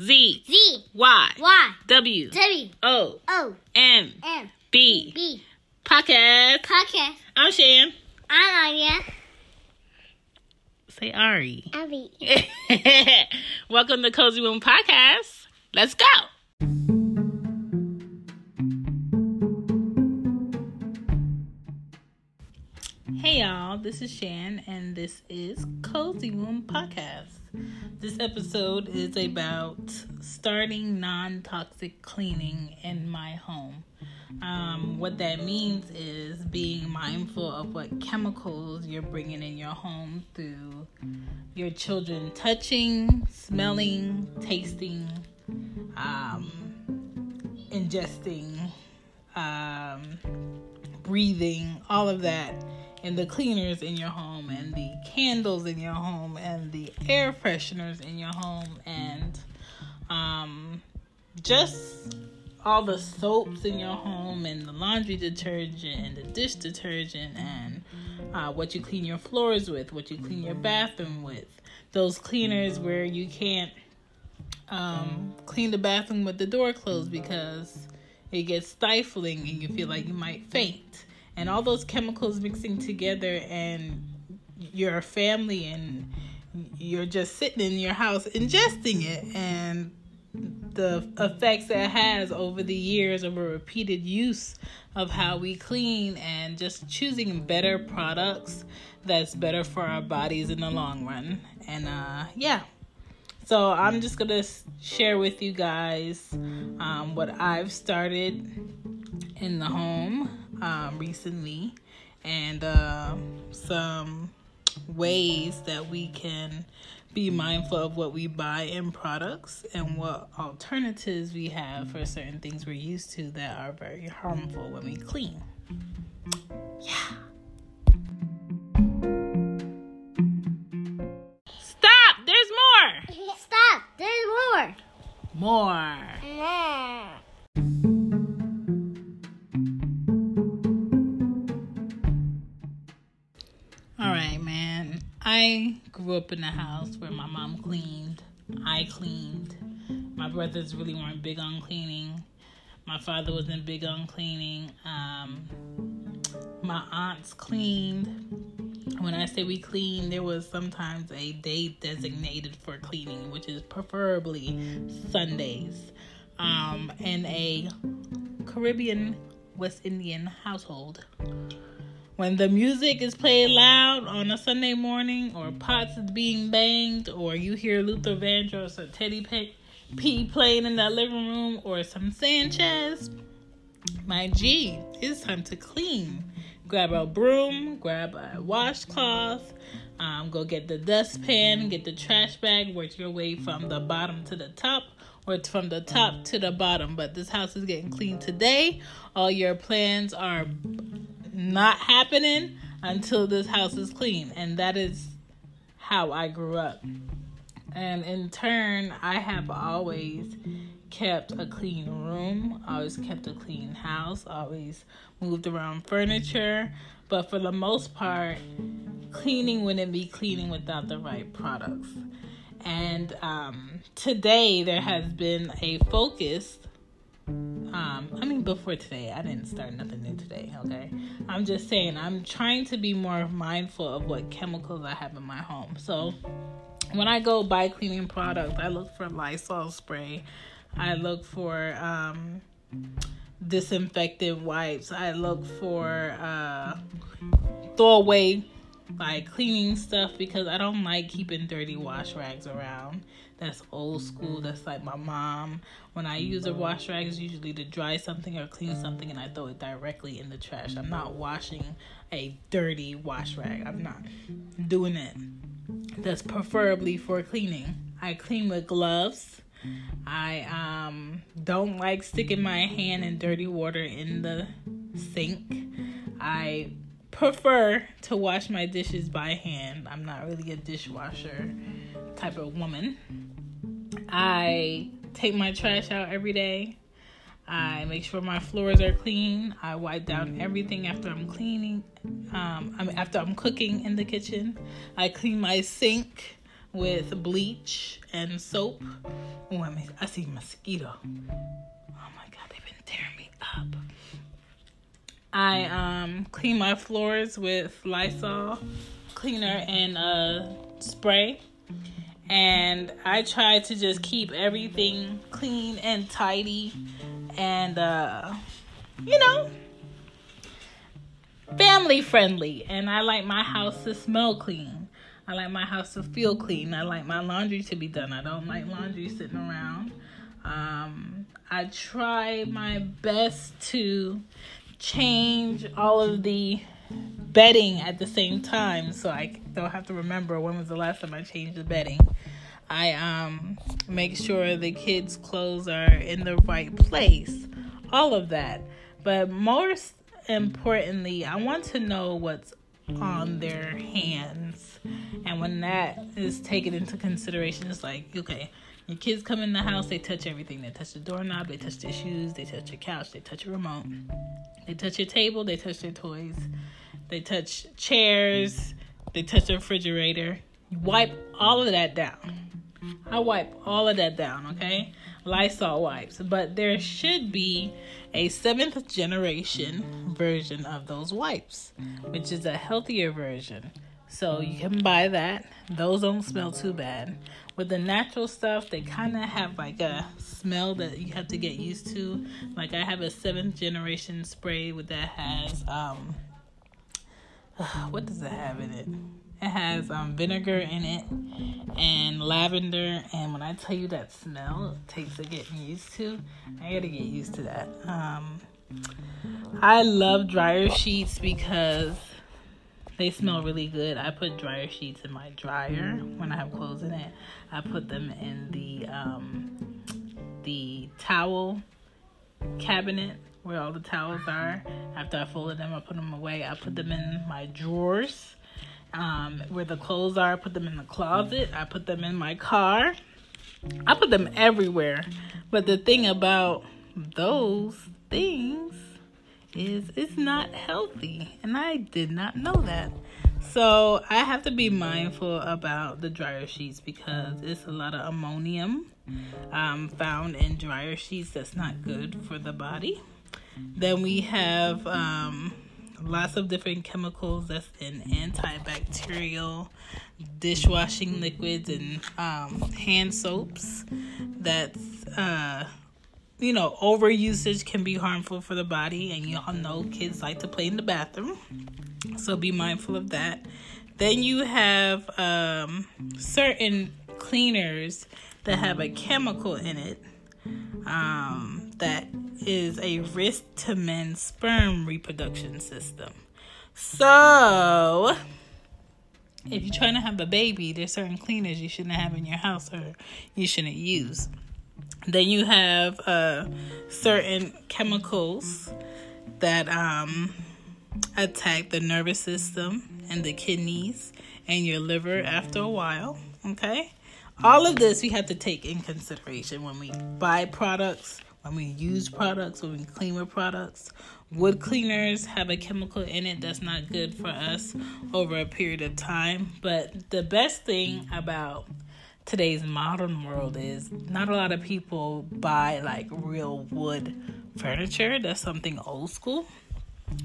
Z Z Y Y W W O O M M B B podcast. podcast. I'm Shan. I'm Anya. Say Ari. Abby. Welcome to Cozy Womb Podcast. Let's go. Hey y'all, this is Shan and this is Cozy Womb Podcast. This episode is about starting non toxic cleaning in my home. Um, what that means is being mindful of what chemicals you're bringing in your home through your children touching, smelling, tasting, um, ingesting, um, breathing, all of that, and the cleaners in your home, and the candles in your home, and the air fresheners in your home, and um, just all the soaps in your home, and the laundry detergent, and the dish detergent, and uh, what you clean your floors with, what you clean your bathroom with, those cleaners where you can't um, clean the bathroom with the door closed because it gets stifling and you feel like you might faint. And all those chemicals mixing together, and your family and you're just sitting in your house ingesting it, and the effects that has over the years of a repeated use of how we clean and just choosing better products that's better for our bodies in the long run. And uh, yeah. So I'm just gonna share with you guys um, what I've started in the home um, recently, and uh, some ways that we can be mindful of what we buy in products and what alternatives we have for certain things we're used to that are very harmful when we clean. In the house where my mom cleaned. I cleaned. My brothers really weren't big on cleaning. My father wasn't big on cleaning. Um, my aunts cleaned. When I say we cleaned, there was sometimes a day designated for cleaning, which is preferably Sundays. Um, in a Caribbean West Indian household when the music is played loud on a Sunday morning, or pots is being banged, or you hear Luther Vandross or Teddy P, P playing in that living room, or some Sanchez, my G, it's time to clean. Grab a broom, grab a washcloth, um, go get the dustpan, get the trash bag, work your way from the bottom to the top, or it's from the top to the bottom. But this house is getting clean today. All your plans are not happening until this house is clean. And that is how I grew up. And in turn, I have always kept a clean room, always kept a clean house, always moved around furniture. But for the most part, cleaning wouldn't be cleaning without the right products. And um, today, there has been a focus um, I mean, before today, I didn't start nothing new today, okay? I'm just saying, I'm trying to be more mindful of what chemicals I have in my home. So, when I go buy cleaning products, I look for Lysol spray. I look for um, disinfectant wipes. I look for uh, throwaway like cleaning stuff because I don't like keeping dirty wash rags around. That's old school. That's like my mom. When I use a wash rag, it's usually to dry something or clean something, and I throw it directly in the trash. I'm not washing a dirty wash rag. I'm not doing it. That's preferably for cleaning. I clean with gloves. I um don't like sticking my hand in dirty water in the sink. I prefer to wash my dishes by hand. I'm not really a dishwasher type of woman. I take my trash out every day. I make sure my floors are clean. I wipe down everything after I'm cleaning. Um, I mean, after I'm cooking in the kitchen. I clean my sink with bleach and soap. Oh, I, I see mosquito. Oh my god, they've been tearing me up. I um, clean my floors with Lysol cleaner and uh, spray. And I try to just keep everything clean and tidy and, uh, you know, family friendly. And I like my house to smell clean. I like my house to feel clean. I like my laundry to be done. I don't like laundry sitting around. Um, I try my best to change all of the bedding at the same time so I don't have to remember when was the last time I changed the bedding. I um make sure the kids' clothes are in the right place. All of that. But most importantly, I want to know what's on their hands. And when that is taken into consideration, it's like, okay, your kids come in the house, they touch everything. They touch the doorknob, they touch their shoes, they touch your couch, they touch your remote, they touch your table, they touch their toys, they touch chairs, they touch the refrigerator. You wipe all of that down. I wipe all of that down, okay? Lysol wipes. But there should be a seventh generation version of those wipes, which is a healthier version. So you can buy that. Those don't smell too bad. With the natural stuff, they kind of have like a smell that you have to get used to. Like I have a seventh generation spray with that has um what does it have in it? It has um, vinegar in it and lavender. And when I tell you that smell takes a getting used to, I gotta get used to that. Um, I love dryer sheets because they smell really good. I put dryer sheets in my dryer when I have clothes in it. I put them in the um, the towel cabinet where all the towels are. After I folded them, I put them away. I put them in my drawers um, where the clothes are. I put them in the closet. I put them in my car. I put them everywhere. But the thing about those things is it's not healthy. And I did not know that. So I have to be mindful about the dryer sheets because it's a lot of ammonium um, found in dryer sheets that's not good for the body. Then we have um, lots of different chemicals that's in antibacterial dishwashing liquids and um, hand soaps that's uh, you know over usage can be harmful for the body and you all know kids like to play in the bathroom so be mindful of that then you have um, certain cleaners that have a chemical in it um, that is a risk to men's sperm reproduction system. So, if you're trying to have a baby, there's certain cleaners you shouldn't have in your house or you shouldn't use. Then you have uh, certain chemicals that um, attack the nervous system and the kidneys and your liver after a while. Okay? All of this we have to take in consideration when we buy products when we use products, when we clean with products. Wood cleaners have a chemical in it that's not good for us over a period of time. But the best thing about today's modern world is not a lot of people buy like real wood furniture. That's something old school.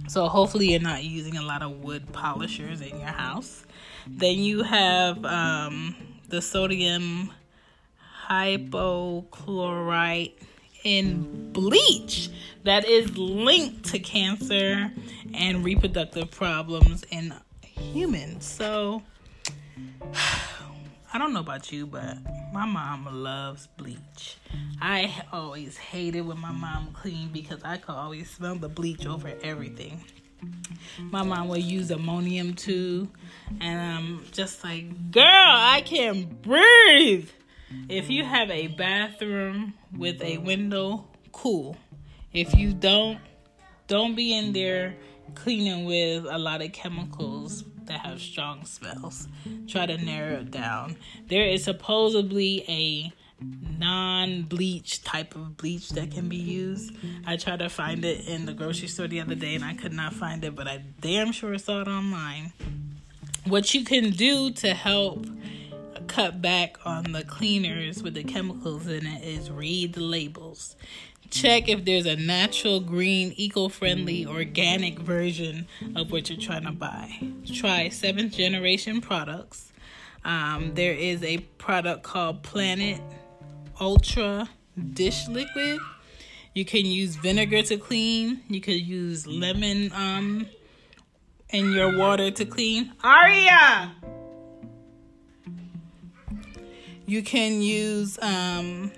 So hopefully you're not using a lot of wood polishers in your house. Then you have um, the sodium hypochlorite in bleach that is linked to cancer and reproductive problems in humans. So, I don't know about you, but my mom loves bleach. I always hated when my mom cleaned because I could always smell the bleach over everything. My mom would use ammonium too, and I'm just like, girl, I can't breathe. If you have a bathroom with a window, cool. If you don't, don't be in there cleaning with a lot of chemicals that have strong smells. Try to narrow it down. There is supposedly a non bleach type of bleach that can be used. I tried to find it in the grocery store the other day and I could not find it, but I damn sure saw it online. What you can do to help cut back on the cleaners with the chemicals in it is read the labels. Check if there's a natural, green, eco friendly, organic version of what you're trying to buy. Try seventh generation products. Um, there is a product called Planet Ultra Dish Liquid. You can use vinegar to clean. You could use lemon um, in your water to clean. Aria! You can use, um,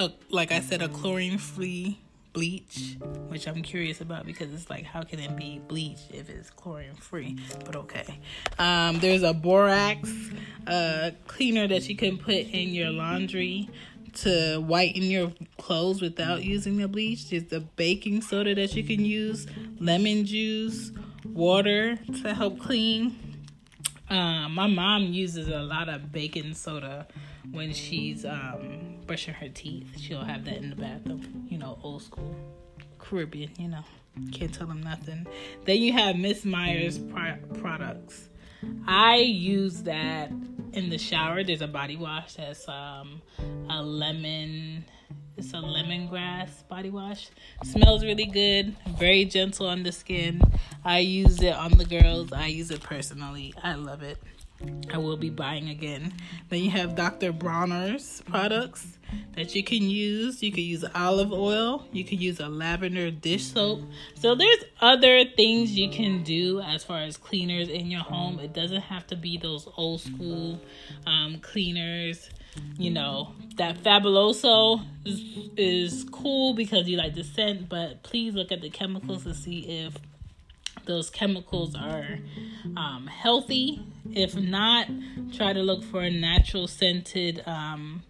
a, like I said, a chlorine free bleach, which I'm curious about because it's like, how can it be bleach if it's chlorine free? But okay. Um, there's a borax uh, cleaner that you can put in your laundry to whiten your clothes without using the bleach. There's the baking soda that you can use, lemon juice, water to help clean. Um, my mom uses a lot of baking soda when she's um, brushing her teeth. She'll have that in the bathroom. You know, old school Caribbean. You know, can't tell them nothing. Then you have Miss Meyer's pro- products. I use that in the shower. There's a body wash that's um, a lemon. It's a lemongrass body wash. Smells really good. Very gentle on the skin. I use it on the girls. I use it personally. I love it. I will be buying again. Then you have Dr. Bronner's products that you can use. You can use olive oil. You can use a lavender dish soap. So there's other things you can do as far as cleaners in your home. It doesn't have to be those old school um, cleaners. You know that Fabuloso is, is cool because you like the scent, but please look at the chemicals to see if those chemicals are um, healthy. If not, try to look for a natural scented um,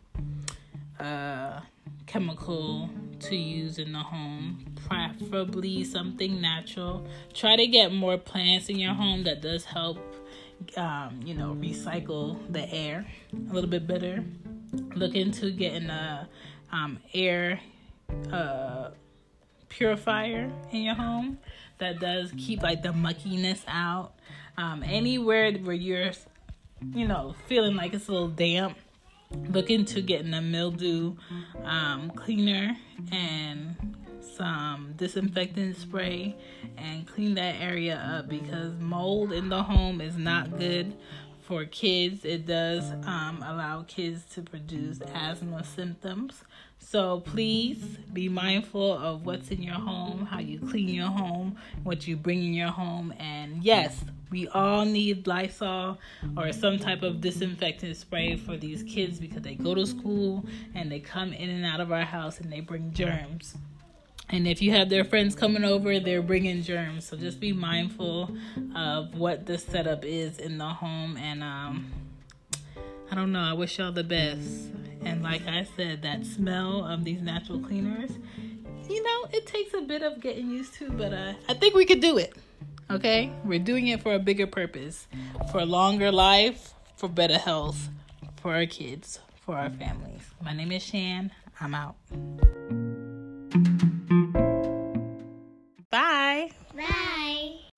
uh, chemical to use in the home, preferably something natural. Try to get more plants in your home that does help, um, you know, recycle the air a little bit better. Look into getting a um, air uh, purifier in your home that does keep like the muckiness out. Um, anywhere where you're, you know, feeling like it's a little damp, look into getting a mildew um, cleaner and some disinfectant spray and clean that area up because mold in the home is not good for kids. It does um, allow kids to produce asthma symptoms. So please be mindful of what's in your home, how you clean your home, what you bring in your home. And yes, we all need Lysol or some type of disinfectant spray for these kids because they go to school and they come in and out of our house and they bring germs. And if you have their friends coming over, they're bringing germs. So just be mindful of what the setup is in the home. And um, I don't know. I wish y'all the best. And like I said, that smell of these natural cleaners, you know, it takes a bit of getting used to, but uh, I think we could do it. Okay? We're doing it for a bigger purpose for a longer life, for better health, for our kids, for our families. My name is Shan. I'm out. Bye. Bye.